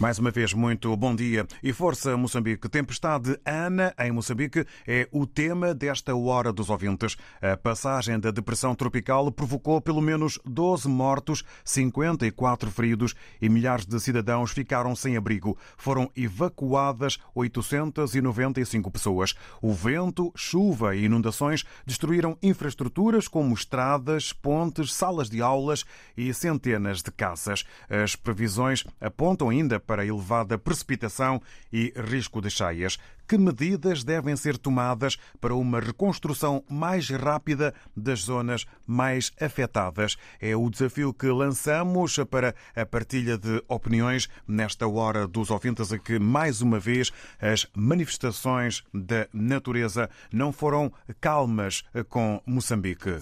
Mais uma vez, muito bom dia e força Moçambique. Tempestade Ana em Moçambique é o tema desta Hora dos Ouvintes. A passagem da depressão tropical provocou pelo menos 12 mortos, 54 feridos e milhares de cidadãos ficaram sem abrigo. Foram evacuadas 895 pessoas. O vento, chuva e inundações destruíram infraestruturas como estradas, pontes, salas de aulas e centenas de casas. As previsões apontam ainda para elevada precipitação e risco de cheias. Que medidas devem ser tomadas para uma reconstrução mais rápida das zonas mais afetadas? É o desafio que lançamos para a partilha de opiniões nesta hora dos ouvintes, a que, mais uma vez, as manifestações da natureza não foram calmas com Moçambique.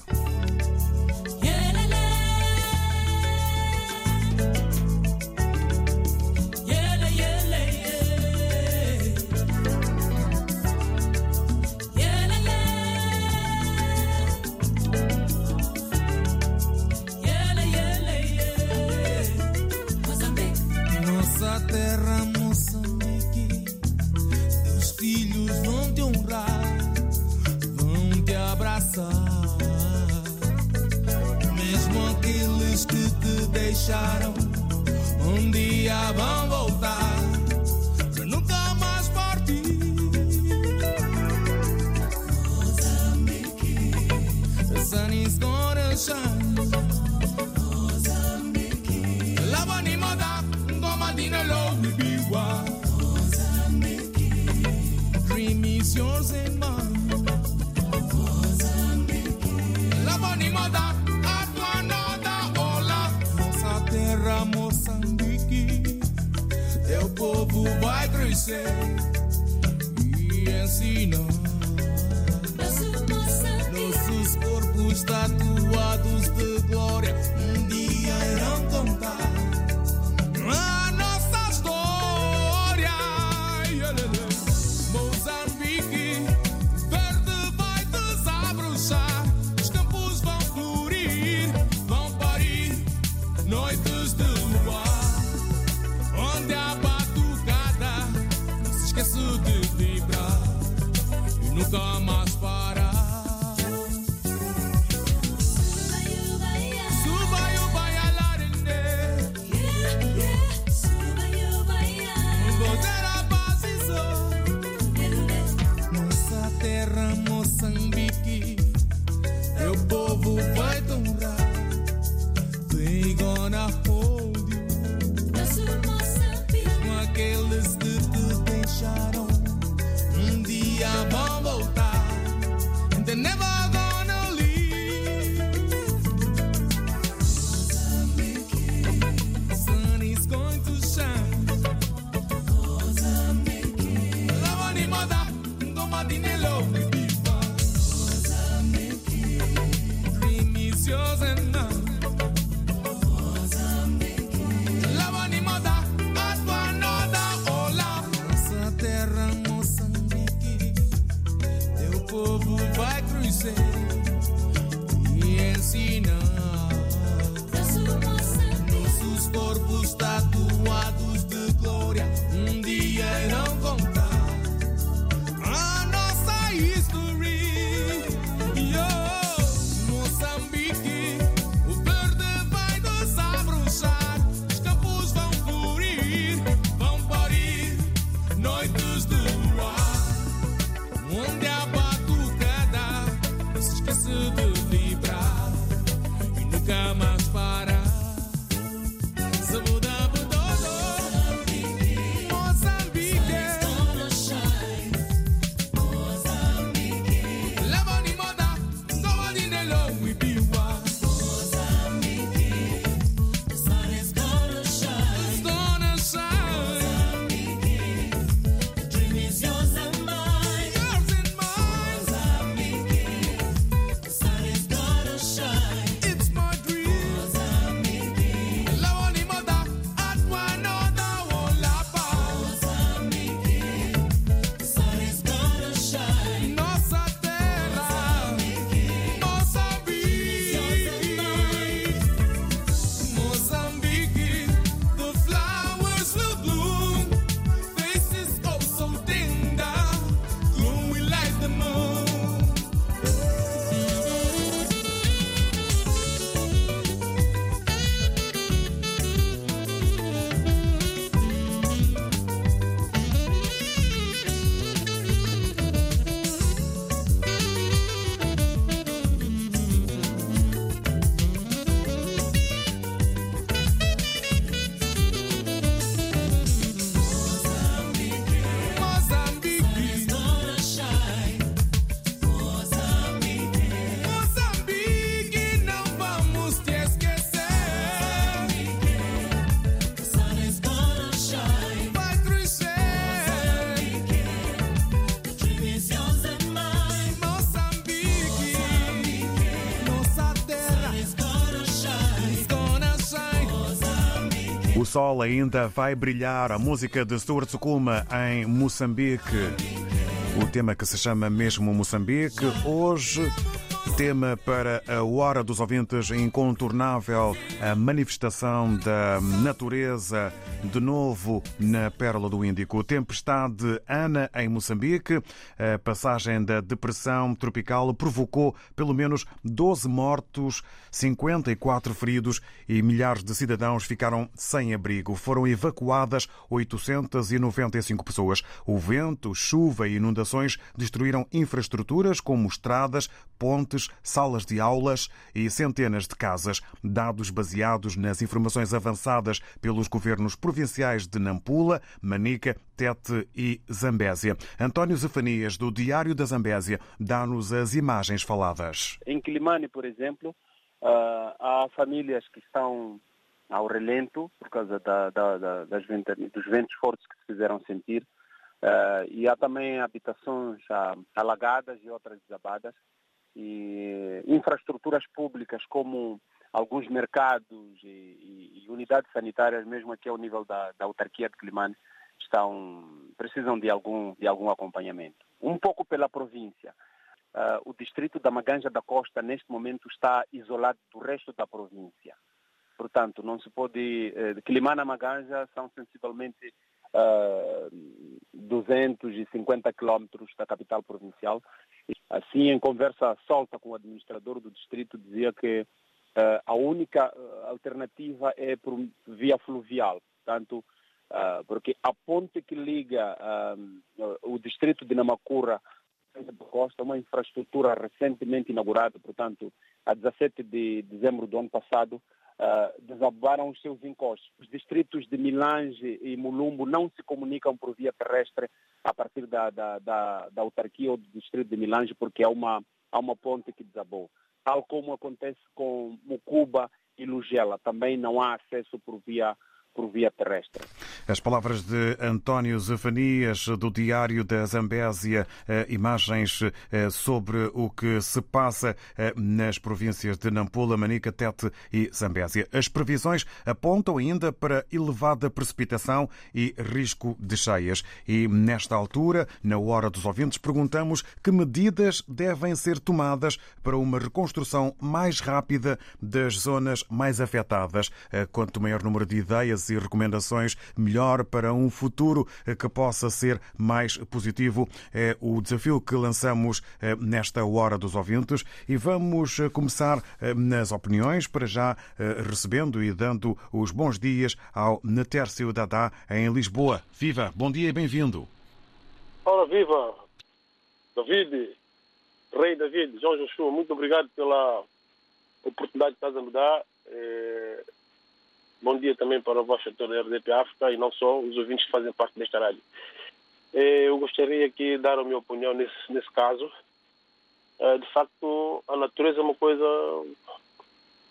Vai crescer e ensinar. Nossos corpos tatuados de glória um dia irão contar sol ainda vai brilhar. A música de Stuart Sukuma em Moçambique. O tema que se chama mesmo Moçambique. Hoje, tema para a Hora dos Ouvintes incontornável, a manifestação da natureza de novo na Pérola do Índico. Tempestade Ana em Moçambique. A passagem da depressão tropical provocou pelo menos 12 mortos, 54 feridos e milhares de cidadãos ficaram sem abrigo. Foram evacuadas 895 pessoas. O vento, chuva e inundações destruíram infraestruturas como estradas, pontes, salas de aulas e centenas de casas. Dados baseados nas informações avançadas pelos governos provinciais de Nampula, Manica, Tete e Zambésia. António Zefanias, do Diário da Zambésia, dá-nos as imagens faladas. Em Quilimane, por exemplo, uh, há famílias que estão ao relento por causa da, da, da, das ventas, dos ventos fortes que se fizeram sentir. Uh, e há também habitações uh, alagadas e outras desabadas. E infraestruturas públicas como alguns mercados e, e, e, unidades sanitárias, mesmo aqui ao nível da, da autarquia de Climane, estão, precisam de algum, de algum acompanhamento. Um pouco pela província. Uh, o distrito da Maganja da Costa, neste momento, está isolado do resto da província. Portanto, não se pode... Uh, Climane e Maganja são sensivelmente uh, 250 quilómetros da capital provincial. Assim, em conversa solta com o administrador do distrito, dizia que a única alternativa é por via fluvial. Portanto, uh, porque a ponte que liga o distrito de Namacura Costa, uma infraestrutura recentemente inaugurada, portanto, a 17 de dezembro do ano passado, desabaram os seus encostos. Os distritos de Milange e Mulumbo não se comunicam por via terrestre a partir da, da, da, da autarquia ou do distrito de Milange, porque há uma, há uma ponte que desabou. Tal como acontece com Mucuba e Lugela, também não há acesso por via por via terrestre. As palavras de António Zefanias, do Diário da Zambésia, imagens sobre o que se passa nas províncias de Nampula, Manica, Tete e Zambésia. As previsões apontam ainda para elevada precipitação e risco de cheias. E nesta altura, na hora dos ouvintes, perguntamos que medidas devem ser tomadas para uma reconstrução mais rápida das zonas mais afetadas. Quanto maior número de ideias e recomendações melhor para um futuro que possa ser mais positivo. É o desafio que lançamos nesta hora dos ouvintes e vamos começar nas opiniões, para já recebendo e dando os bons dias ao Natércio Dadá em Lisboa. Viva, bom dia e bem-vindo. Ora, viva, David, Rei David, João Joshua, muito obrigado pela oportunidade que estás a me dar. Bom dia também para o vosso setor da RDP África e não só os ouvintes que fazem parte desta rádio. Eu gostaria aqui de dar a minha opinião nesse, nesse caso. De facto, a natureza é uma coisa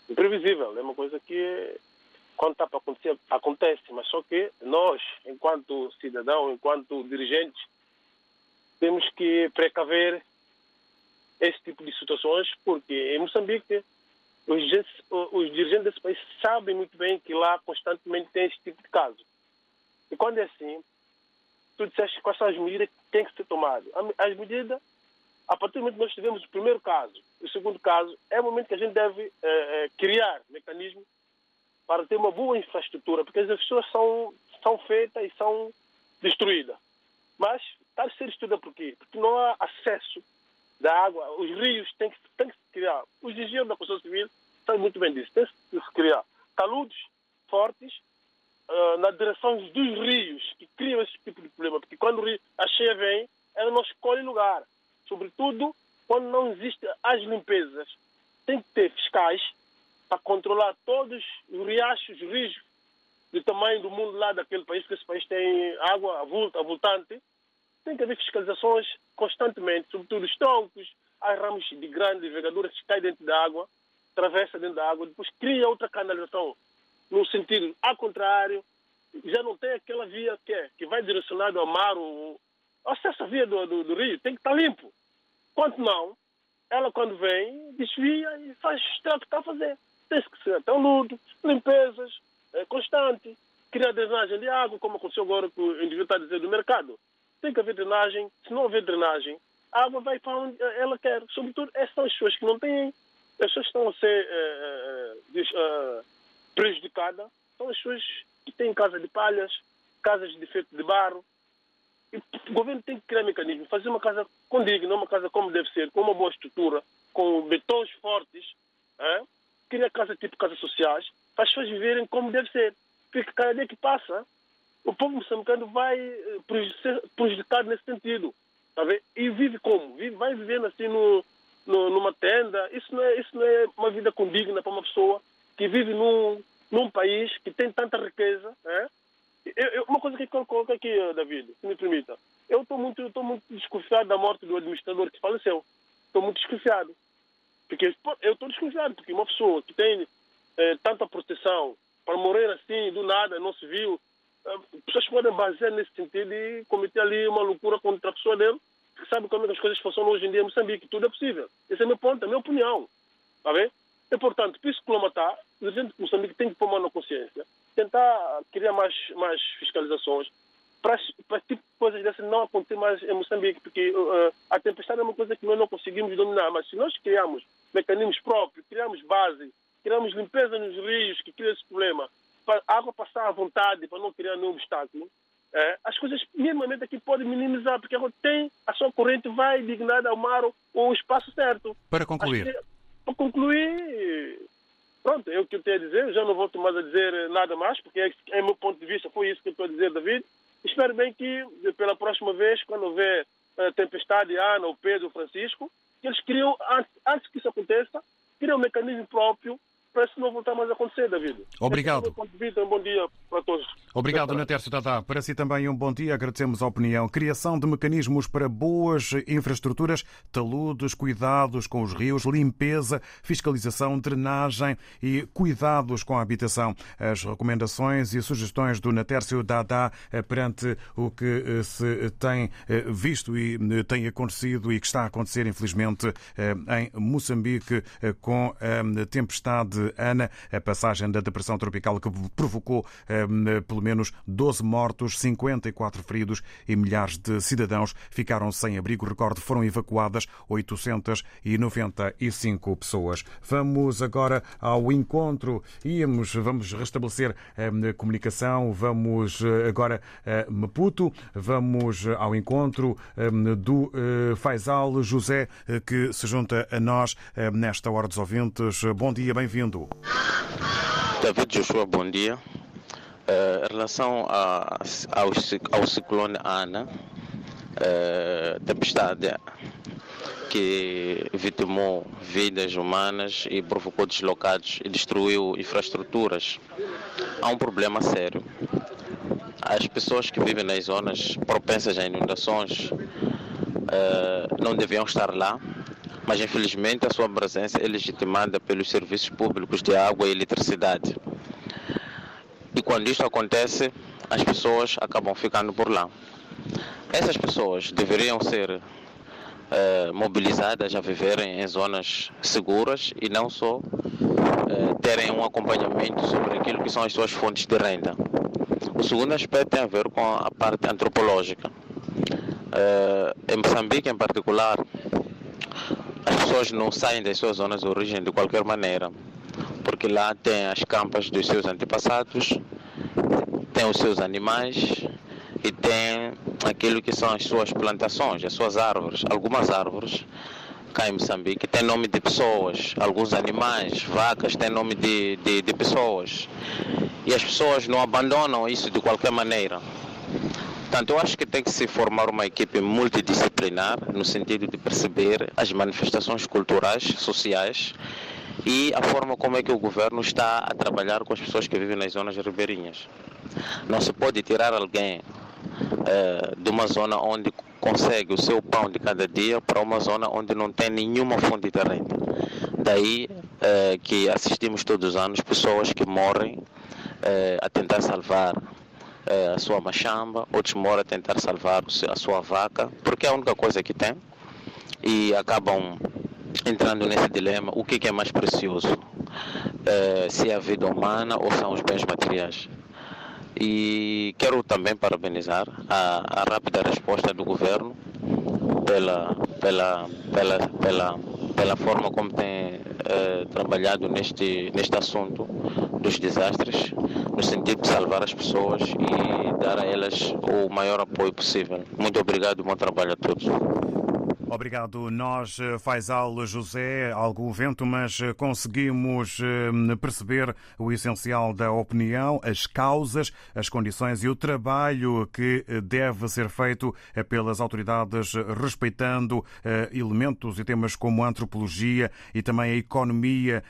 imprevisível, é uma coisa que quando está para acontecer, acontece, mas só que nós, enquanto cidadão, enquanto dirigentes, temos que precaver esse tipo de situações, porque em Moçambique os, os, dirigentes desse país sabem muito bem que lá constantemente tem esse tipo de caso. E quando é assim, tu disseste quais são as medidas que têm que ser tomadas. As medidas, a partir do momento que nós tivemos o primeiro caso, o segundo caso, é o momento que a gente deve é, criar mecanismos para ter uma boa infraestrutura, porque as pessoas são, são feitas e são destruídas. Mas está a ser estudada por quê? Porque não há acesso da água, os rios têm que, têm que se criar. Os engenheiros da construção civil sabem muito bem disso. Tem que se criar taludes fortes uh, na direção dos rios que criam esse tipo de problema. Porque quando a cheia vem, ela não escolhe lugar. Sobretudo quando não existem as limpezas. Tem que ter fiscais para controlar todos os riachos, os rios do tamanho do mundo lá daquele país, porque esse país tem água avulta, avultante tem que haver fiscalizações constantemente, sobretudo os troncos, as ramos de grande envergadura que caem dentro da água, atravessa dentro da água, depois cria outra canalização no sentido ao contrário, já não tem aquela via que, é, que vai direcionada ao mar, o acesso à via do, do, do, rio tem que estar limpo. Quanto não, ela quando vem, desvia e faz o que está a fazer. Tem que ser até luto, limpezas, é, constante. criar drenagem de água, como aconteceu agora com o indivíduo está dizer do mercado. Tem que haver drenagem. Se não houver drenagem, a água vai para onde ela quer. Sobretudo, essas são as pessoas que não têm. As pessoas que estão a ser eh, des- eh, prejudicadas são as pessoas que têm casa de palhas, casas de feito de barro. E o governo tem que criar mecanismo, fazer uma casa condigna, uma casa como deve ser, com uma boa estrutura, com betões fortes, hein? criar casa tipo casas sociais, para as pessoas viverem como deve ser. Porque cada dia que passa, o povo moçambicano vai eh, prejudicado nesse sentido. Tá? E vive como? Vive, vai vivendo assim no, no- numa tenda. Isso não, é, isso não é uma vida condigna para uma pessoa que vive num, num país que tem tanta riqueza. Né? Eu- eu- uma coisa que eu coloco aqui, David, se me permita. Eu estou muito, muito desconfiado da morte do administrador que faleceu. Estou muito desconfiado. Porque eu estou desconfiado, porque uma pessoa que tem eh, tanta proteção para morrer assim, do nada, não se viu, pessoas podem basear nesse sentido e cometer ali uma loucura contra a pessoa dele, que sabe como é que as coisas funcionam hoje em dia em Moçambique, tudo é possível. Esse é o meu ponto, é a minha opinião. Está bem? E, portanto, por isso que matar, o presidente de Moçambique tem que pôr mão na consciência, tentar criar mais, mais fiscalizações, para, para tipo de coisas dessas não acontecer mais em Moçambique, porque uh, a tempestade é uma coisa que nós não conseguimos dominar, mas se nós criarmos mecanismos próprios, criarmos base, criarmos limpeza nos rios que cria esse problema, a água passar à vontade, para não criar nenhum obstáculo, é, as coisas minimamente aqui podem minimizar, porque a água tem, a sua corrente vai dignada ao mar ou ao espaço certo. Para concluir. Que, para concluir, pronto, é o que eu tenho a dizer, já não volto mais a dizer nada mais, porque é, é meu ponto de vista, foi isso que eu estou a dizer, David. Espero bem que, pela próxima vez, quando houver eh, tempestade, Ana, o Pedro, o Francisco, que eles criam, antes, antes que isso aconteça, criam um mecanismo próprio para isso não voltar mais a acontecer, David. Obrigado. É um bom dia para todos. Obrigado, Natércio Tadá. Para si também um bom dia. Agradecemos a opinião. Criação de mecanismos para boas infraestruturas, taludes, cuidados com os rios, limpeza, fiscalização, drenagem e cuidados com a habitação. As recomendações e sugestões do Natércio Dadá eh, perante o que eh, se tem eh, visto e tem acontecido e que está a acontecer, infelizmente, em Moçambique com a tempestade Ana, a passagem da depressão tropical que provocou eh, pelo menos 12 mortos, 54 feridos e milhares de cidadãos ficaram sem abrigo. Recorde, foram evacuadas 895 pessoas. Vamos agora ao encontro. Íamos, vamos restabelecer a comunicação. Vamos eh, agora a Maputo. Vamos ao encontro eh, do eh, Faisal José, eh, que se junta a nós nesta hora dos ouvintes. Bom dia, bem-vindo. David Joshua, bom dia. Eh, em relação a- ao, ao ciclone Ana, eh, tempestade que vitimou vidas humanas e provocou deslocados e destruiu infraestruturas, há um problema sério. As pessoas que vivem nas zonas propensas a inundações eh, não deviam estar lá, mas infelizmente a sua presença é legitimada pelos serviços públicos de água e eletricidade. E quando isso acontece, as pessoas acabam ficando por lá. Essas pessoas deveriam ser eh, mobilizadas a viverem em zonas seguras e não só eh, terem um acompanhamento sobre aquilo que são as suas fontes de renda. O segundo aspecto tem a ver com a parte antropológica. Eh, em Moçambique, em particular, as pessoas não saem das suas zonas de origem de qualquer maneira, porque lá tem as campas dos seus antepassados, tem os seus animais e tem aquilo que são as suas plantações, as suas árvores. Algumas árvores cá em Moçambique têm nome de pessoas, alguns animais, vacas têm nome de, de, de pessoas. E as pessoas não abandonam isso de qualquer maneira. Portanto, eu acho que tem que se formar uma equipe multidisciplinar no sentido de perceber as manifestações culturais, sociais e a forma como é que o governo está a trabalhar com as pessoas que vivem nas zonas ribeirinhas. Não se pode tirar alguém eh, de uma zona onde consegue o seu pão de cada dia para uma zona onde não tem nenhuma fonte de renda. Daí eh, que assistimos todos os anos pessoas que morrem eh, a tentar salvar a sua machamba, outros moram a tentar salvar a sua vaca, porque é a única coisa que tem, e acabam entrando nesse dilema: o que é mais precioso? Eh, se é a vida humana ou são os bens materiais? E quero também parabenizar a, a rápida resposta do governo pela, pela, pela, pela, pela forma como tem eh, trabalhado neste, neste assunto dos desastres, no sentido de salvar as pessoas e dar a elas o maior apoio possível. Muito obrigado e bom trabalho a todos. Obrigado. Nós, eh, Faisal José, algum vento, mas eh, conseguimos eh, perceber o essencial da opinião, as causas, as condições e o trabalho que deve ser feito pelas autoridades, respeitando elementos e temas como a antropologia e também a economia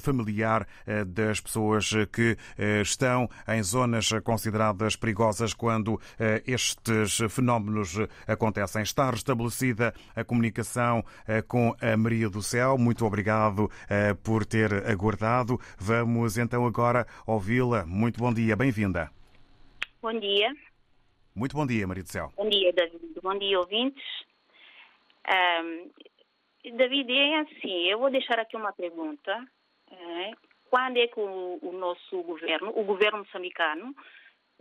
familiar das pessoas que estão em zonas consideradas perigosas quando estes fenómenos acontecem. Está restabelecida a comunicação eh, com a Maria do Céu. Muito obrigado eh, por ter aguardado. Vamos então agora ouvi-la. Muito bom dia, bem-vinda. Bom dia. Muito bom dia, Maria do Céu. Bom dia, David. Bom dia, ouvintes. Um, David, é assim, eu vou deixar aqui uma pergunta. É, quando é que o, o nosso governo, o governo moçambicano,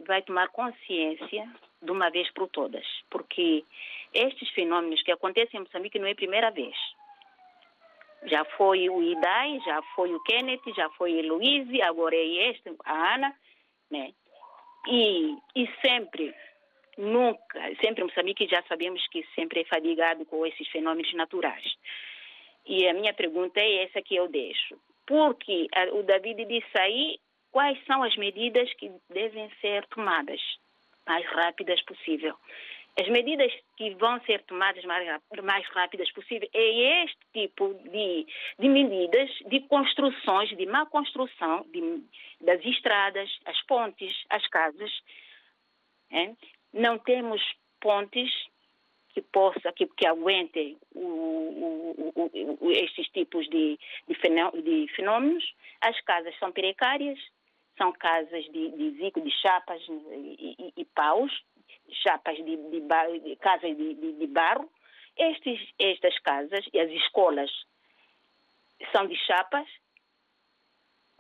vai tomar consciência de uma vez por todas? Porque estes fenômenos que acontecem em Moçambique não é a primeira vez. Já foi o Idai, já foi o Kenneth, já foi a Luíse, agora é este, a Ana, né? E, e sempre, nunca, sempre em Moçambique já sabemos que sempre é fadigado com esses fenômenos naturais. E a minha pergunta é essa que eu deixo. Porque o David disse aí quais são as medidas que devem ser tomadas mais rápidas possível. As medidas que vão ser tomadas mais, mais rápidas possível é este tipo de, de medidas de construções, de má construção de, das estradas, as pontes, as casas. Não temos pontes que possa, que, que aguentem estes tipos de, de, fenômenos. As casas são precárias, são casas de, de zico, de chapas e, e, e paus, chapas de, de, casas de, de barro. Estes, estas casas e as escolas são de chapas.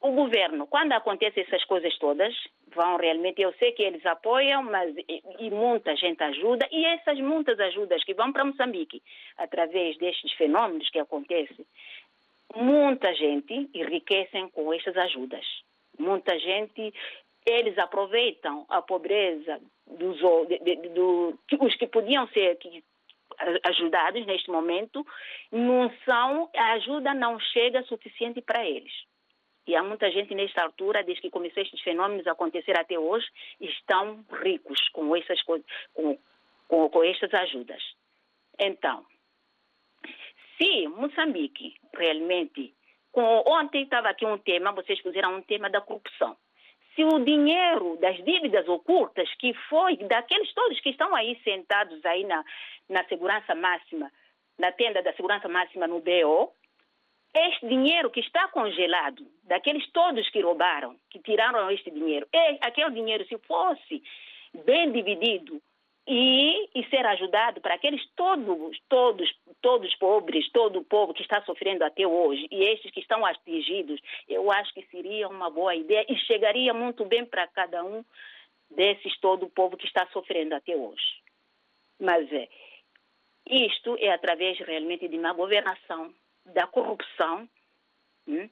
O governo, quando acontecem essas coisas todas, vão realmente, eu sei que eles apoiam, mas e, e muita gente ajuda, e essas muitas ajudas que vão para Moçambique, através destes fenômenos que acontecem, muita gente enriquecem com estas ajudas. Muita gente eles aproveitam a pobreza dos os que podiam ser ajudados neste momento, não são, a ajuda não chega suficiente para eles. E há muita gente nesta altura, desde que começou estes fenômenos a acontecer até hoje, estão ricos com essas coisas, com, com, com estas ajudas. Então, se Moçambique realmente, com, ontem estava aqui um tema, vocês puseram um tema da corrupção. Se o dinheiro das dívidas ocultas, que foi daqueles todos que estão aí sentados aí na, na segurança máxima, na tenda da segurança máxima no BO, este dinheiro que está congelado, daqueles todos que roubaram, que tiraram este dinheiro, é, aquele dinheiro, se fosse bem dividido e, e ser ajudado para aqueles todos, todos, todos pobres, todo o povo que está sofrendo até hoje e estes que estão atingidos, eu acho que seria uma boa ideia e chegaria muito bem para cada um desses todo o povo que está sofrendo até hoje. Mas é, isto é através realmente de uma governação, da corrupção hum,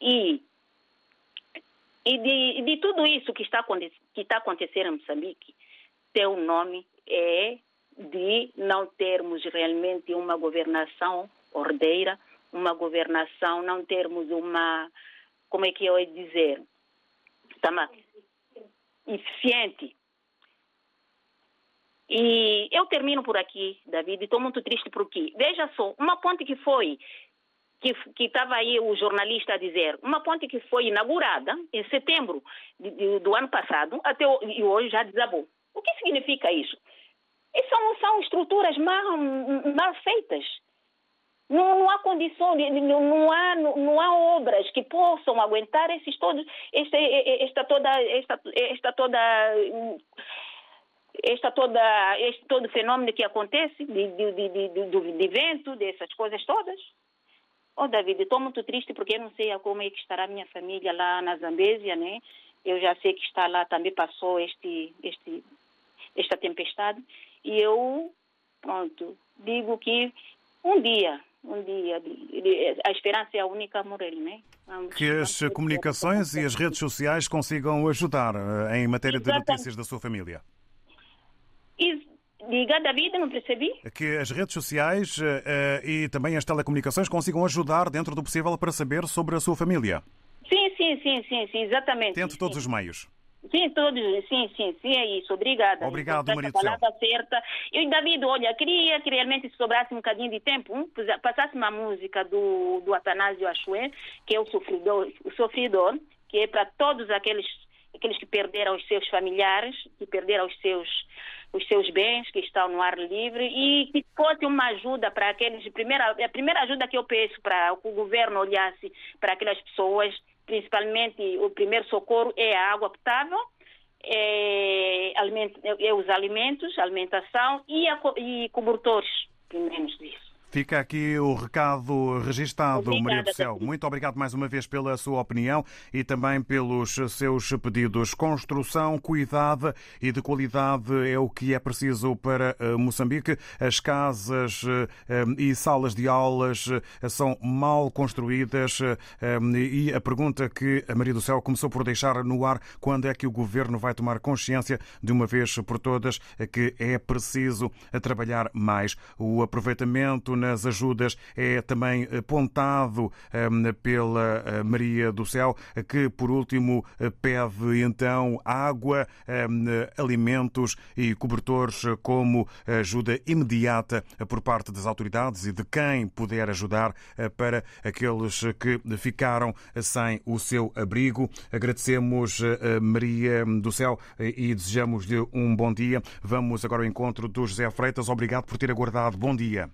e, e de, de, tudo isso que está, que está acontecendo em Moçambique seu nome é de não termos realmente uma governação ordeira, uma governação, não termos uma, como é que eu ia dizer, tá eficiente. E eu termino por aqui, David, estou muito triste porque, veja só, uma ponte que foi, que estava aí o jornalista a dizer, uma ponte que foi inaugurada em setembro de, de, do ano passado, até e hoje já desabou. O que significa isso? E são, são estruturas mal, mal feitas. Não, não há condições, não há, não há obras que possam aguentar esses todos, esta, esta toda, esta, esta toda, esta toda, este todo fenômeno que acontece de, de, de, de, de vento, dessas coisas todas. Oh, David, estou muito triste porque eu não sei como é que estará a minha família lá na Zambésia, né? Eu já sei que está lá, também passou este, este, esta tempestade. E eu, pronto, digo que um dia, um dia, a esperança é a única a morrer, né? Vamos, Que as comunicações e as redes sociais consigam ajudar eh, em matéria de Exatamente. notícias da sua família. E, diga, David, não percebi? Que as redes sociais eh, e também as telecomunicações consigam ajudar dentro do possível para saber sobre a sua família. Sim, sim, sim, sim, sim exatamente. Tente todos os meios. Sim, todos, sim, sim, sim, é isso. Obrigada. Obrigado, Maria palavra certa. E, David, olha, queria que realmente sobrasse um bocadinho de tempo, pus- passasse uma música do, do Atanásio Achué, que é o sofridor, o sofridor que é para todos aqueles, aqueles que perderam os seus familiares, que perderam os seus, os seus bens, que estão no ar livre, e que fosse uma ajuda para aqueles. Primeira, a primeira ajuda que eu peço para que o governo olhasse para aquelas pessoas, principalmente o primeiro socorro é a água potável é, é os alimentos, alimentação e, a e cobertores, pelo menos disso. Fica aqui o recado registado, Obrigada, Maria do Céu. Muito obrigado mais uma vez pela sua opinião e também pelos seus pedidos. Construção, cuidado e de qualidade é o que é preciso para eh, Moçambique. As casas eh, eh, e salas de aulas são mal construídas e a pergunta que a Maria do Céu começou por deixar no ar, quando é que o governo vai tomar consciência de uma vez por todas que é preciso trabalhar mais. O aproveitamento nas ajudas é também apontado eh, pela eh, Maria do Céu, que por último eh, pede então água, alimentos e cobertores como ajuda imediata por parte das autoridades e de quem puder ajudar para aqueles que ficaram sem o seu abrigo. Agradecemos a Maria do Céu e desejamos-lhe um bom dia. Vamos agora ao encontro do José Freitas. Obrigado por ter aguardado. Bom dia.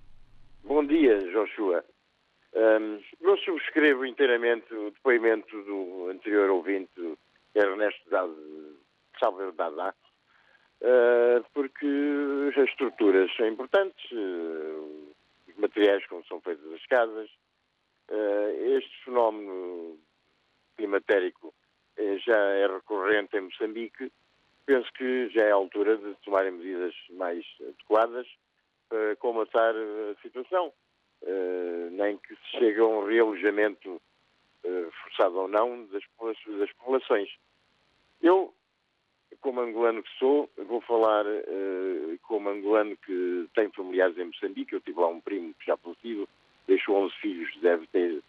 Bom dia, Joshua. Ahm, eu subscrevo inteiramente o depoimento do anterior ouvinte, Ernesto Salvador Dada, ah, porque as estruturas são importantes, ah, os materiais como são feitas as casas. Ah, este fenómeno climatérico eh, já é recorrente em Moçambique. Penso que já é a altura de tomarem medidas mais adequadas para comatar a situação. Eh, nem que se chegue a um realojamento eh, forçado ou não das, das populações. Eu, como angolano que sou, vou falar eh, como angolano que tem familiares em Moçambique. Eu tive lá um primo que já falecido, deixou 11 filhos, deve ter,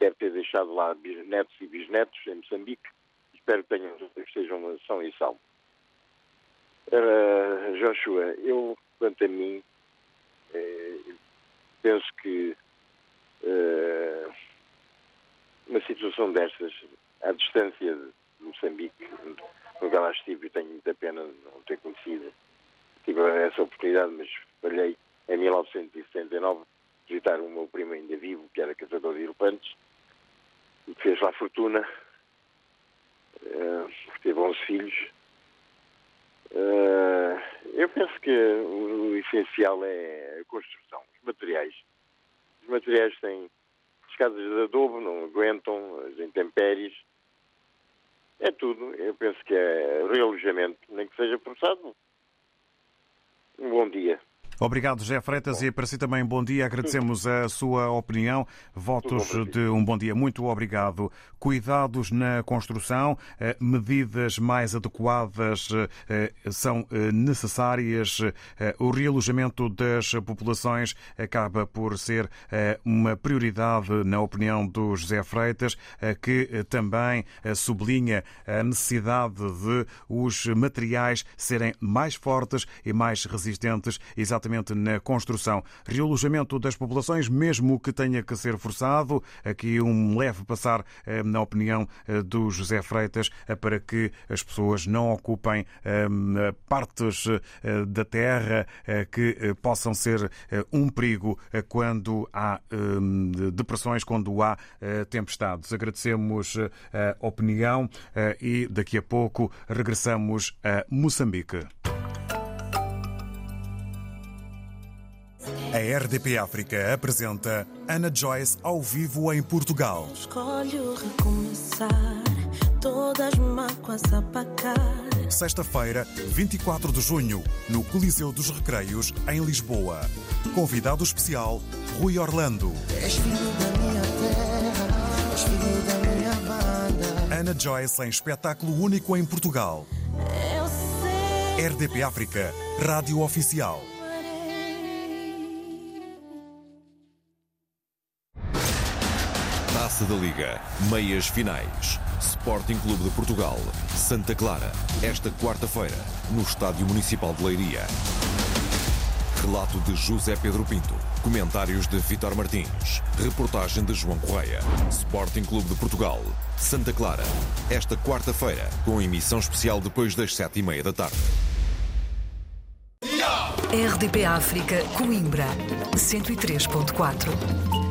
deve ter deixado lá bisnetos e bisnetos em Moçambique. Espero que tenham, estejam são e salvo. Joshua, eu, quanto a mim, eh, penso que eh, uma situação destas, à distância de Moçambique, onde lá estive, tenho muita pena de não ter conhecido, tive essa oportunidade, mas falhei em 1979 visitar o meu primo ainda vivo, que era caçador de elefantes, e fez lá fortuna, eh, teve 11 filhos. Eh, eu penso que o, essencial é a construção, os materiais. Os materiais têm as casas de adobo, não aguentam as intempéries. É tudo. Eu penso que é realojamento, nem que seja forçado. Um bom dia. Obrigado, José Freitas, e para si também bom dia. Agradecemos a sua opinião. Votos de um bom dia. Muito obrigado. Cuidados na construção, eh, medidas mais adequadas eh, são eh, necessárias. O realojamento das populações acaba por ser uma prioridade, na opinião do José Freitas, que também sublinha a necessidade de os materiais serem mais fortes e mais resistentes, exatamente na construção. Realojamento das populações, mesmo que tenha que ser forçado, aqui um leve passar eh, na opinião eh, do José Freitas eh, para que as pessoas não ocupem partes da terra que possam ser um perigo quando há depressões, quando há tempestades. Agradecemos a opinião e daqui a pouco regressamos a Moçambique. A RDP África apresenta Ana Joyce ao vivo em Portugal. Escolho recomeçar todas mágoas apagar. Sexta-feira, 24 de junho, no Coliseu dos Recreios, em Lisboa. Convidado especial, Rui Orlando. És filho da minha terra, és filho da minha banda. Ana Joyce em espetáculo único em Portugal. Eu sei. RDP África, Rádio Oficial. Taça da Liga, meias finais. Sporting Clube de Portugal, Santa Clara, esta quarta-feira, no Estádio Municipal de Leiria. Relato de José Pedro Pinto. Comentários de Vitor Martins. Reportagem de João Correia. Sporting Clube de Portugal, Santa Clara, esta quarta-feira, com emissão especial depois das sete e meia da tarde. RDP África, Coimbra, 103.4.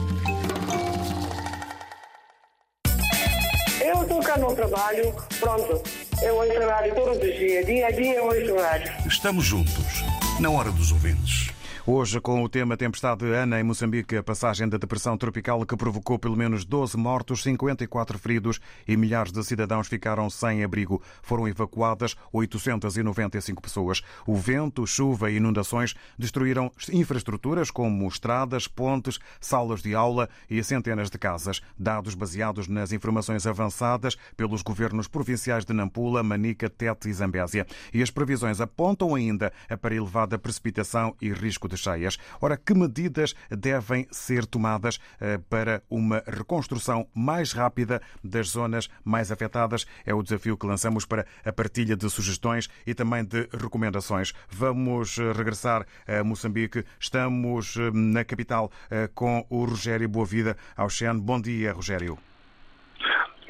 No trabalho, pronto. Eu ouço rádio todos os dias, dia a dia eu ouço rádio. Estamos juntos, na hora dos ouvintes. Hoje, com o tema Tempestade Ana em Moçambique, a passagem da depressão tropical que provocou pelo menos 12 mortos, 54 feridos e milhares de cidadãos ficaram sem abrigo. Foram evacuadas 895 pessoas. O vento, chuva e inundações destruíram infraestruturas como estradas, pontes, salas de aula e centenas de casas. Dados baseados nas informações avançadas pelos governos provinciais de Nampula, Manica, Tete e Zambésia. E as previsões apontam ainda para elevada precipitação e risco de cheias. Ora, que medidas devem ser tomadas eh, para uma reconstrução mais rápida das zonas mais afetadas? É o desafio que lançamos para a partilha de sugestões e também de recomendações. Vamos eh, regressar a Moçambique. Estamos eh, na capital com o Rogério Boavida Auxen. Bom dia, Rogério.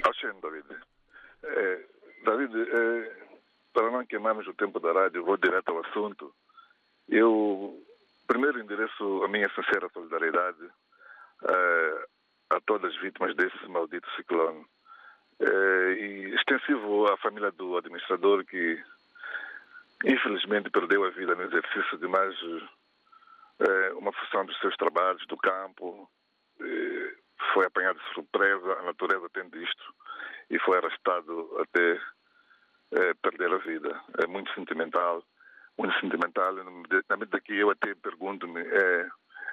Auxen, David. É, David, é, para não queimarmos o tempo da rádio, vou direto ao assunto. Eu Primeiro endereço a minha sincera solidariedade uh, a todas as vítimas desse maldito ciclone. Uh, e extensivo à família do administrador que infelizmente perdeu a vida no exercício de mais uh, uma função dos seus trabalhos, do campo. foi apanhado de surpresa, a natureza tem disto, e foi arrastado até perder a vida. É muito sentimental muito sentimental. Na medida que eu até pergunto-me é,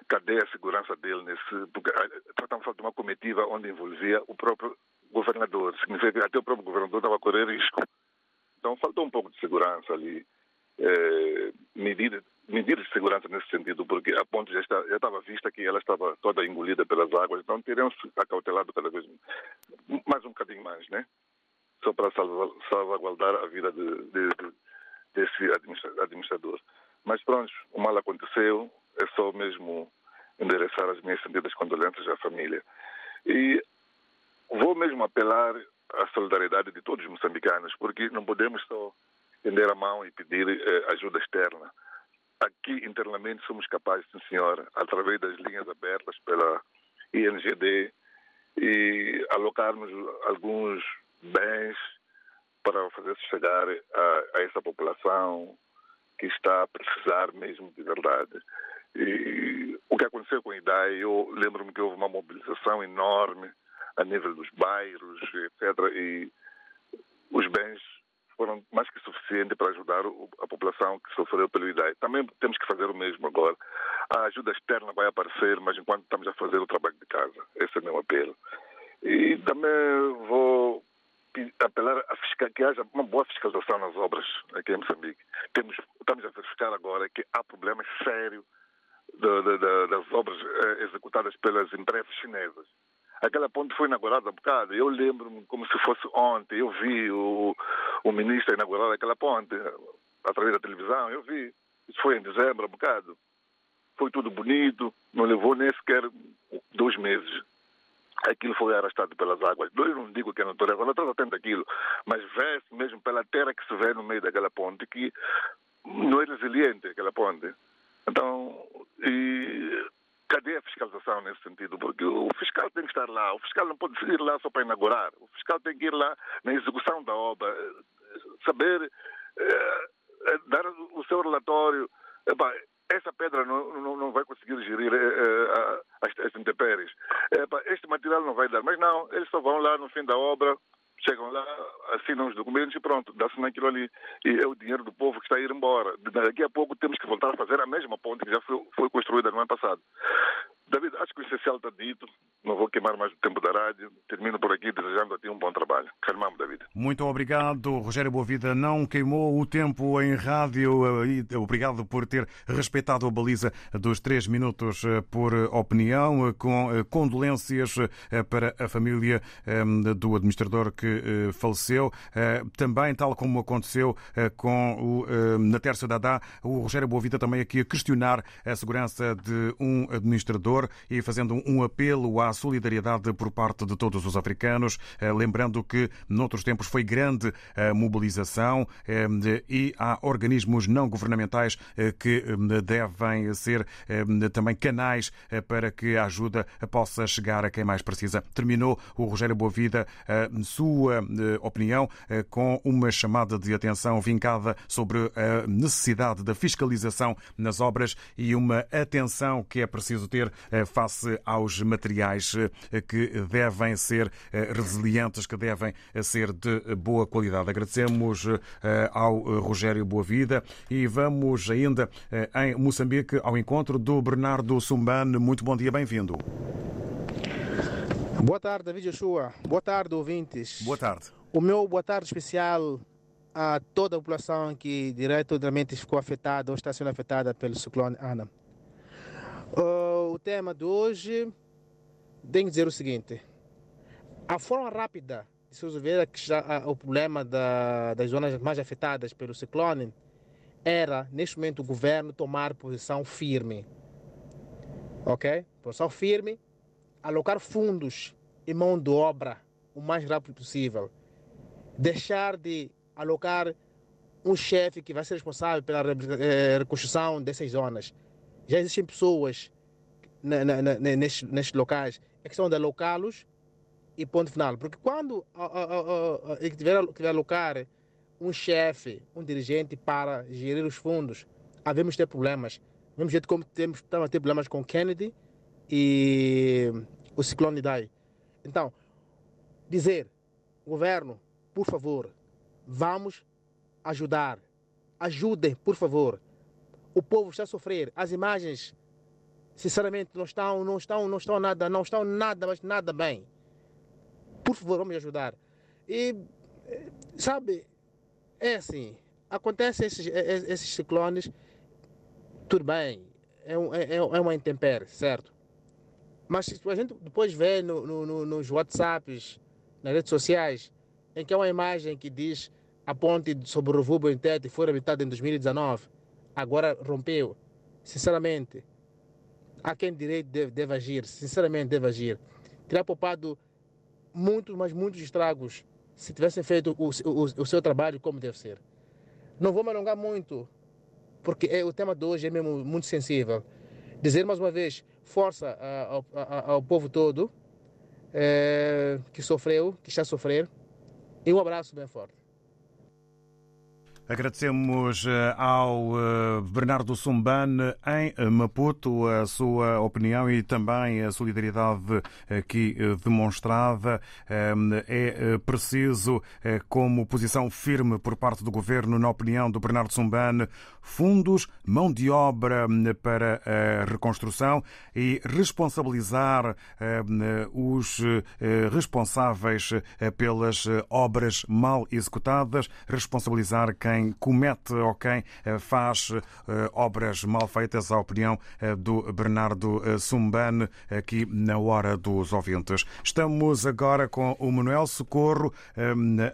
cadê a segurança dele nesse. Porque tratamos de uma comitiva onde envolvia o próprio governador. Significa que até o próprio governador estava a correr risco. Então faltou um pouco de segurança ali. É, medida, medidas de segurança nesse sentido, porque a ponte já, está, já estava vista que ela estava toda engolida pelas águas, então teriam se acautelado cada vez mais um bocadinho mais, né? Só para salvaguardar a vida de, de, de desse administrador. Mas pronto, o mal aconteceu, é só mesmo endereçar as minhas sentidas condolências à família. E vou mesmo apelar à solidariedade de todos os moçambicanos, porque não podemos só estender a mão e pedir eh, ajuda externa. Aqui, internamente, somos capazes, sim senhor, através das linhas abertas pela INGD, e alocarmos alguns bens para fazer chegar a, a essa população que está a precisar mesmo de verdade. E o que aconteceu com a IDAI, eu lembro-me que houve uma mobilização enorme a nível dos bairros, etc. E os bens foram mais que suficientes para ajudar a população que sofreu pelo IDAI. Também temos que fazer o mesmo agora. A ajuda externa vai aparecer, mas enquanto estamos a fazer o trabalho de casa. Esse é o meu apelo. E também vou apelar a fiscal, que haja uma boa fiscalização nas obras aqui em Moçambique. Temos, estamos a verificar agora que há problemas sérios de, de, de, das obras eh, executadas pelas empresas chinesas. Aquela ponte foi inaugurada há bocado. Eu lembro-me como se fosse ontem. Eu vi o, o ministro inaugurar aquela ponte através da televisão. Eu vi. Isso foi em dezembro, há bocado. Foi tudo bonito. Não levou nem sequer dois meses aquilo foi arrastado pelas águas. Eu não digo que a natureza, a natureza tem aquilo, mas vê-se mesmo pela terra que se vê no meio daquela ponte que não é resiliente aquela ponte. Então, e cadê a fiscalização nesse sentido? Porque o fiscal tem que estar lá, o fiscal não pode ir lá só para inaugurar, o fiscal tem que ir lá na execução da obra, saber eh, dar o seu relatório. Epá, essa pedra não, não, não vai conseguir gerir eh, eh, as, as intempéries. Eh, este material não vai dar. Mas não, eles só vão lá no fim da obra, chegam lá, assinam os documentos e pronto, dá-se naquilo ali. E é o dinheiro do povo que está a ir embora. Daqui a pouco temos que voltar a fazer a mesma ponte que já foi, foi construída no ano passado. David, acho que o essencial está dito. Não vou queimar mais o tempo da rádio. Termino por aqui desejando a ti um bom trabalho. Calmamos, David. Muito obrigado. Rogério Boavida não queimou o tempo em rádio. e Obrigado por ter respeitado a baliza dos três minutos eh, por opinião, eh, com eh, condolências para a família do administrador que faleceu. Também, tal como aconteceu com o Natércio Dadá, o Rogério Boavida também aqui a questionar a segurança de um administrador e fazendo um apelo à solidariedade por parte de todos os africanos, lembrando que noutros tempos foi grande a mobilização e há organismos não governamentais que devem ser também canais para que a ajuda possa chegar a quem mais precisa. Terminou o Rogério Boavida a sua opinião com uma chamada de atenção vincada sobre a necessidade da fiscalização nas obras e uma atenção que é preciso ter face aos materiais que devem ser resilientes, que devem ser de boa qualidade. Agradecemos ao Rogério Boavida e vamos ainda em Moçambique ao encontro do Bernardo Sumbane. Muito bom dia, bem-vindo. Boa tarde, David Joshua. Boa tarde, ouvintes. Boa tarde. O meu boa tarde especial a toda a população que diretamente ficou afetada ou está sendo afetada pelo ciclone Ana. O tema de hoje tem que dizer o seguinte: a forma rápida de se resolver o problema da, das zonas mais afetadas pelo ciclone era, neste momento, o governo tomar posição firme. Ok? Posição firme, alocar fundos e mão de obra o mais rápido possível. Deixar de alocar um chefe que vai ser responsável pela eh, reconstrução dessas zonas. Já existem pessoas nestes, nestes locais. É questão de alocá-los e ponto final. Porque quando tiver, tiver alocar um chefe, um dirigente para gerir os fundos, havemos ter problemas. Do mesmo jeito como temos, estamos a ter problemas com Kennedy e o ciclone Dai. Então, dizer, governo, por favor, vamos ajudar. Ajudem, por favor. O povo está a sofrer. As imagens, sinceramente, não estão, não estão, não estão nada, não estão nada, mas nada bem. Por favor, vamos ajudar. E, sabe, é assim, acontecem esses, esses ciclones, tudo bem, é, um, é, é uma intempérie, certo? Mas a gente depois vê no, no, nos WhatsApps, nas redes sociais, em que há uma imagem que diz a ponte sobre o Rubo em Tete foi habitada em 2019, agora rompeu. Sinceramente, há quem direito deve, deve agir, sinceramente deve agir. Teria poupado muitos, mas muitos estragos se tivessem feito o, o, o seu trabalho como deve ser. Não vou me alongar muito, porque é, o tema de hoje é mesmo muito sensível. Dizer mais uma vez, força ao, ao, ao povo todo é, que sofreu, que está a sofrer, e um abraço bem forte. Agradecemos eh, ao eh, Bernardo Sumbane em Maputo a sua opinião e também a solidariedade aqui demonstrada. É preciso, como posição firme por parte do governo, na opinião do Bernardo Sumbane, fundos, mão de obra para a reconstrução e responsabilizar os responsáveis pelas obras mal executadas, responsabilizar quem quem comete ou quem eh, faz eh, obras mal feitas, a opinião eh, do Bernardo Sumbane, aqui na Hora dos Ouvintes. Estamos agora com o Manuel Socorro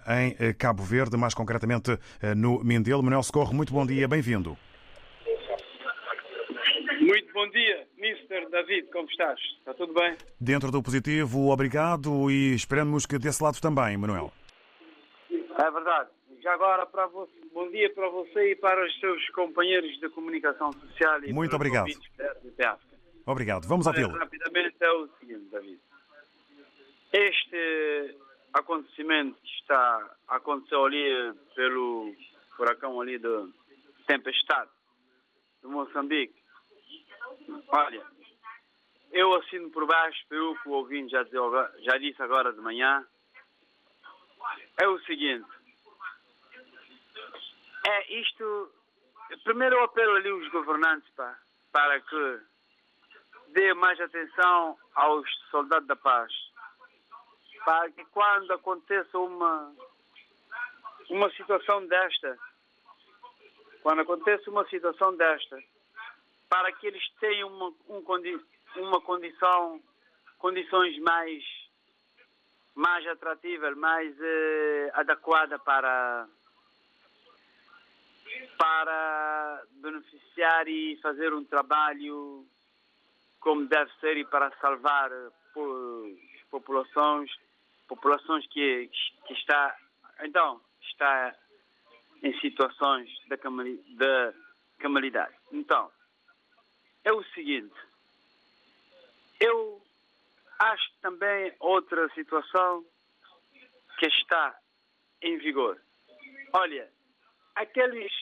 em Cabo Verde, mais concretamente no Mindelo. Manuel Socorro, muito bom dia, bem-vindo. Muito bom dia, Mr. David, como estás? Está tudo bem? Dentro do positivo, obrigado e esperamos que desse lado também, Manuel. É verdade. Já agora, para você, bom dia para você e para os seus companheiros de comunicação social. E Muito obrigado. Obrigado. Vamos ouvi-lo. Rapidamente é o seguinte, David. Este acontecimento que está aconteceu ali pelo furacão ali de tempestade de Moçambique. Olha, eu assino por baixo pelo que o ouvinte já, já disse agora de manhã. é o seguinte. É isto. Primeiro eu apelo ali os governantes pá, para que dê mais atenção aos soldados da paz. Para que quando aconteça uma, uma situação desta, quando acontece uma situação desta, para que eles tenham uma, um, condi- uma condição, condições mais, mais atrativas, mais eh, adequada para, para beneficiar e fazer um trabalho como deve ser e para salvar eh, po- populações, populações que, que está, então, está em situações de, camali- de calamidade. Então, é o seguinte, eu acho também outra situação que está em vigor. Olha, aqueles,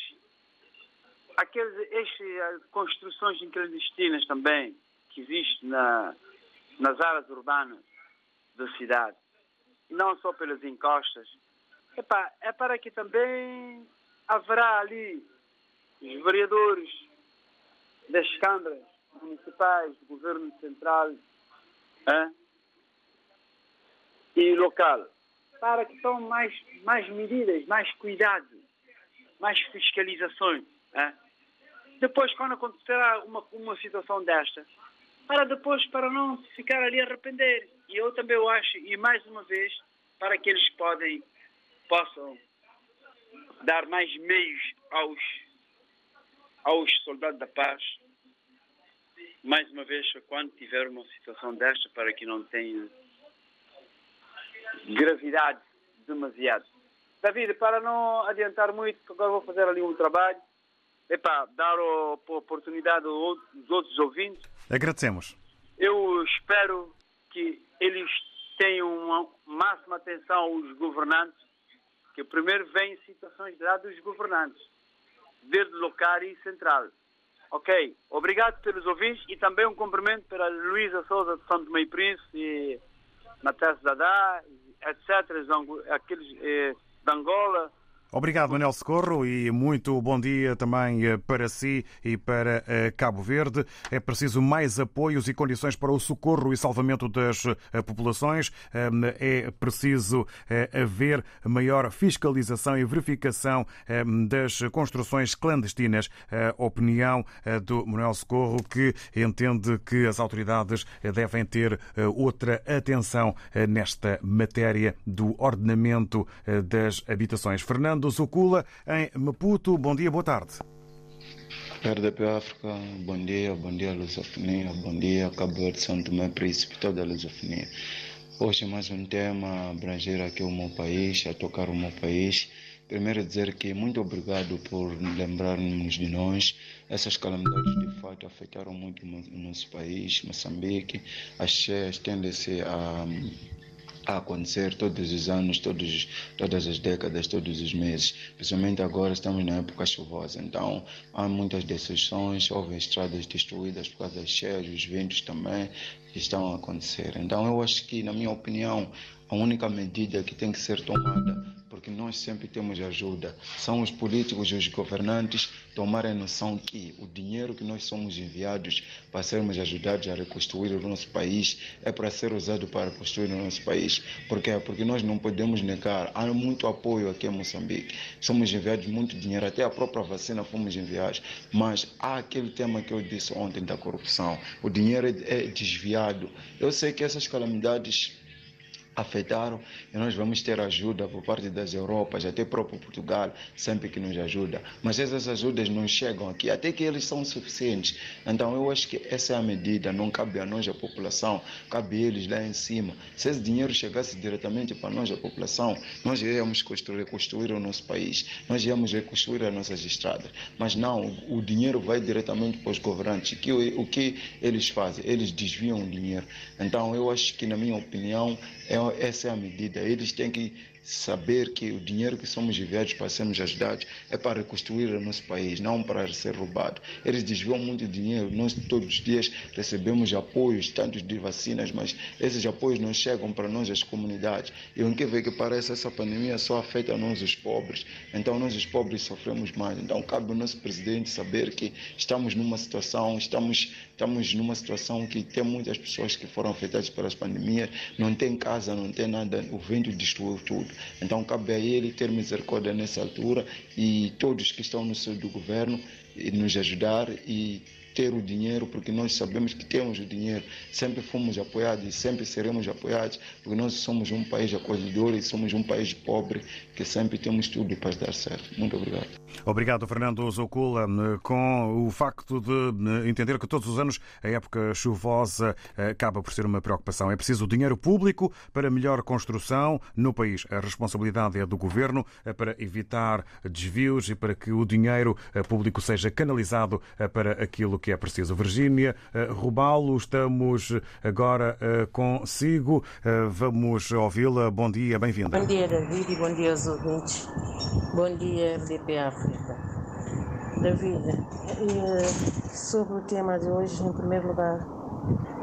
aqueles estes, eh, construções clandestinas também que existem na, nas áreas urbanas da cidade, não só pelas encostas, epá, é para que também haverá ali os vereadores das câmaras municipais, do governo central e local, para que tomem mais, mais medidas, mais cuidado, mais fiscalizações. hã? Depois, quando acontecerá uma, uma situação desta, para depois, para não ficar ali a arrepender. E eu também eu acho, e mais uma vez, para que eles podem, possam dar mais meios aos, aos soldados da paz, mais uma vez, quando tiver uma situação desta, para que não tenha gravidade demasiado. David, para não adiantar muito, agora vou fazer ali um trabalho, epá, dar a oportunidade aos outros ouvintes. Agradecemos. Eu espero que eles tenham uma máxima atenção aos governantes, que primeiro vem situações de lado dos governantes, desde local e central. Ok, obrigado pelos ouvintes e também um cumprimento para Luísa Souza de Santo Meio Príncipe e Matheus Dadá, etc., aqueles eh, de Angola, Obrigado, Manel Socorro, e muito bom dia também eh, para si e para eh, Cabo Verde. É preciso mais apoios e condições para o socorro e salvamento das eh, populações. Eh, É preciso haver maior fiscalização e verificação eh, das construções clandestinas. A opinião do Manuel Socorro, que entende que as autoridades devem ter outra atenção nesta matéria do ordenamento das habitações. Fernando Zucula, em Maputo. Bom dia, boa tarde. RDP África, bom dia, bom dia Lusofonia, bom dia Cabo Verde, São Tomé Príncipe, toda a Lusofonia. Hoje mais um tema abranger aqui o meu país, a tocar o meu país. Primeiro dizer que muito obrigado por lembrarmos de nós. Essas calamidades de fato afetaram muito o nosso país, Moçambique. As cheias tendem-se a a acontecer todos os anos, todos, todas as décadas, todos os meses. Principalmente agora estamos na época chuvosa, então há muitas decisões, houve estradas destruídas por causa das cheias, os ventos também estão a acontecer. Então eu acho que, na minha opinião, a única medida que tem que ser tomada, porque nós sempre temos ajuda, são os políticos e os governantes tomarem noção que o dinheiro que nós somos enviados para sermos ajudados a reconstruir o nosso país é para ser usado para construir o nosso país. Por quê? Porque nós não podemos negar, há muito apoio aqui em Moçambique, somos enviados muito dinheiro, até a própria vacina fomos enviados, mas há aquele tema que eu disse ontem da corrupção, o dinheiro é desviado. Eu sei que essas calamidades afetaram e nós vamos ter ajuda por parte das Europas, até próprio Portugal, sempre que nos ajuda. Mas essas ajudas não chegam aqui, até que eles são suficientes. Então eu acho que essa é a medida, não cabe a nós, a população, cabe a eles lá em cima. Se esse dinheiro chegasse diretamente para nós, a população, nós íamos construir, reconstruir o nosso país, nós íamos reconstruir as nossas estradas. Mas não, o, dinheiro vai diretamente para os governantes. Que, o, o que eles fazem? Eles desviam o dinheiro. Então eu acho que, na minha opinião, é, essa é a medida. Eles têm que saber que o dinheiro que somos enviados para sermos ajudados é para reconstruir o nosso país, não para ser roubado. Eles desviam muito dinheiro, nós todos os dias recebemos apoios, tanto de vacinas, mas esses apoios não chegam para nós, as comunidades. E o que vê que parece essa pandemia só afeta nós, os pobres. Então nós, os pobres, sofremos mais. Então cabe ao nosso presidente saber que estamos numa situação, estamos, estamos numa situação que tem muitas pessoas que foram afetadas pelas pandemias, não tem casa, não tem nada, o vento destruiu tudo. Então cabe a ele ter misericórdia nessa altura e todos que estão no seio do governo nos ajudar e ter o dinheiro, porque nós sabemos que temos o dinheiro, sempre fomos apoiados e sempre seremos apoiados, porque nós somos um país acolhedor e somos um país pobre que sempre temos tudo para dar certo. Muito obrigado. Obrigado, Fernando Zocula, com o facto de entender que todos os anos a época chuvosa acaba por ser uma preocupação. É preciso dinheiro público para melhor construção no país. A responsabilidade é do governo para evitar desvios e para que o dinheiro público seja canalizado para aquilo que é preciso. Virgínia Rubalo, estamos agora consigo. Vamos ouvi-la. Bom dia, bem-vinda. Bom dia, David, e bom dia aos ouvintes. Bom dia, RDP África. David, sobre o tema de hoje, em primeiro lugar,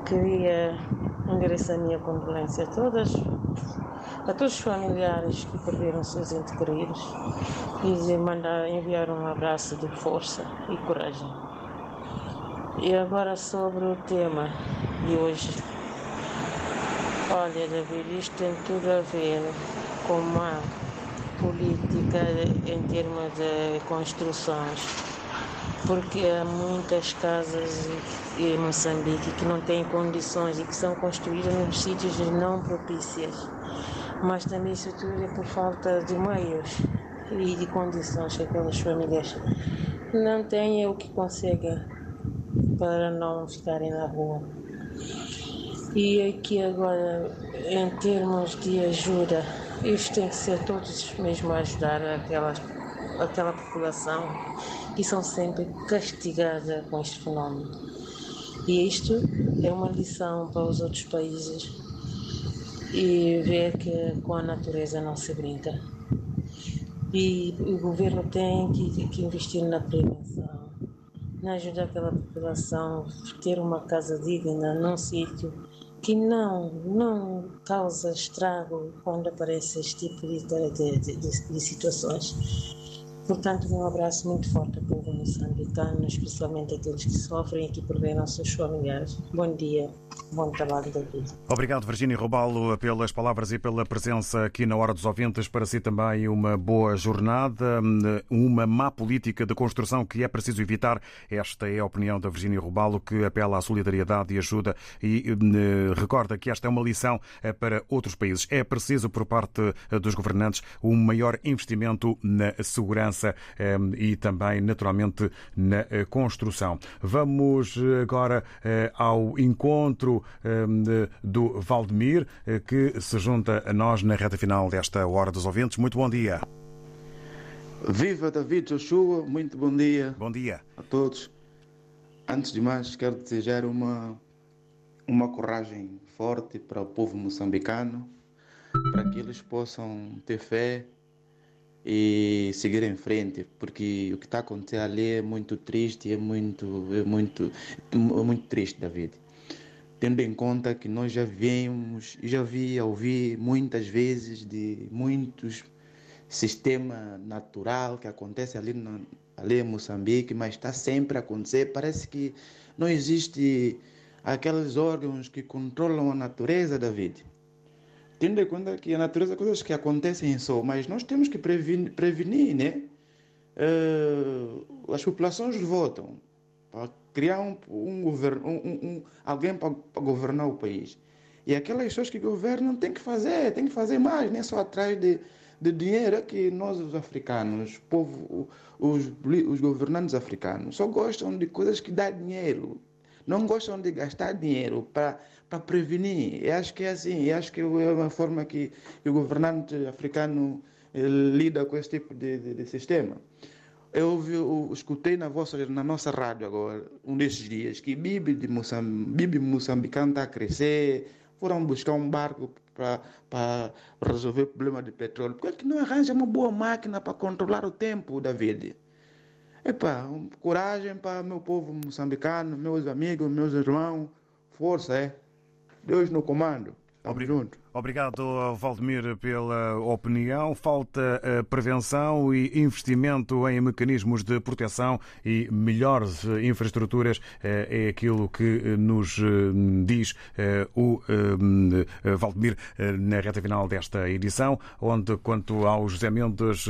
queria endereçar a minha condolência a todas, a todos os familiares que perderam seus entes queridos e mandar enviar um abraço de força e coragem. E agora sobre o tema de hoje. Olha, David, isto tem tudo a ver com uma política em termos de construções, porque há muitas casas em Moçambique que não têm condições e que são construídas nos sítios não propícios. Mas também isso tudo é por falta de meios e de condições que aquelas famílias não têm o que conseguem para não ficarem na rua. E aqui agora, em termos de ajuda, isto tem que ser todos mesmo a ajudar aquelas, aquela população que são sempre castigadas com este fenómeno. E isto é uma lição para os outros países e ver que com a natureza não se brinca. E o governo tem que, que investir na prevenção, na ajuda aquela população a ter uma casa digna num sítio que não, não causa estrago quando aparece este tipo de, de, de, de situações. Portanto, um abraço muito forte ao povo moçambicano, especialmente aqueles que sofrem e que perderam seus familiares. Bom dia, bom trabalho da vida. Obrigado, Virginia Robalo, pelas palavras e pela presença aqui na Hora dos Ouvintes. Para si também uma boa jornada, uma má política de construção que é preciso evitar. Esta é a opinião da Virginia Robalo, que apela à solidariedade e ajuda e recorda que esta é uma lição para outros países. É preciso, por parte dos governantes, um maior investimento na segurança e também, naturalmente, na construção. Vamos agora ao encontro do Valdemir, que se junta a nós na reta final desta Hora dos Ouvintes. Muito bom dia. Viva David Joshua, muito bom dia. Bom dia. A todos. Antes de mais, quero desejar uma, uma coragem forte para o povo moçambicano, para que eles possam ter fé e seguir em frente, porque o que está acontecendo ali é muito triste, é muito, é muito, é muito triste, David. Tendo em conta que nós já vimos, já vi, ouvi muitas vezes de muitos sistema natural que acontece ali, no, ali em Moçambique, mas está sempre a acontecer. Parece que não existe aqueles órgãos que controlam a natureza, David tendo em conta que a natureza é coisas que acontecem só, mas nós temos que prevenir, prevenir né? Uh, as populações votam para criar um, um governo, um, um, alguém para, governar o país. E aquelas pessoas que governam têm que fazer, têm que fazer mais, nem só atrás de, de dinheiro. É que nós, os africanos, povo, os, os governantes africanos, só gostam de coisas que dão dinheiro. Não gostam de gastar dinheiro para prevenir. Eu acho que é assim, eu acho que é uma forma que, o governante africano eh, lida com esse tipo de, de, de sistema. Eu, ouvi, eu escutei na, vossa, na nossa rádio agora, um desses dias, que Bibi, de Moçambique, Bibi moçambicano está a crescer, foram buscar um barco para, resolver o problema de petróleo. Por que não arranja uma boa máquina para controlar o tempo, David? Epá, coragem para meu povo moçambicano, meus amigos, meus irmãos. Força, é. Deus no comando. Tamo junto. Obrigado, Valdemir, pela opinião. Falta eh, prevenção e investimento em mecanismos de proteção e melhores infraestruturas. eh, É aquilo que eh, nos diz o Valdemir na reta final desta edição, onde, quanto ao José Mendes,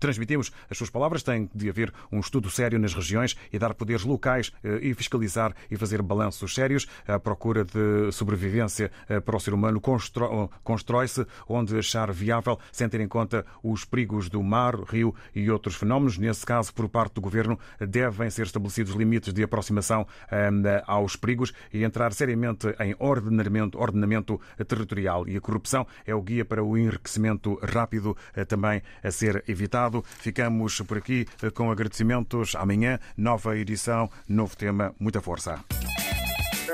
transmitimos as suas palavras. Tem de haver um estudo sério nas regiões e dar poderes locais e fiscalizar e fazer balanços sérios. A procura de sobrevivência para o ser humano constro- constrói-se onde achar viável, sem ter em conta os perigos do mar, rio e outros fenómenos. Nesse caso, por parte do governo, devem ser estabelecidos limites de aproximação eh, aos perigos e entrar seriamente em ordenamento, ordenamento territorial. E a corrupção é o guia para o enriquecimento rápido eh, também a ser evitado. Ficamos por aqui eh, com agradecimentos. Amanhã, nova edição, novo tema. Muita força.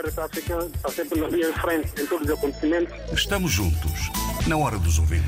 Está sempre na linha de frente em todos os acontecimentos. Estamos juntos, na hora dos ouvintes.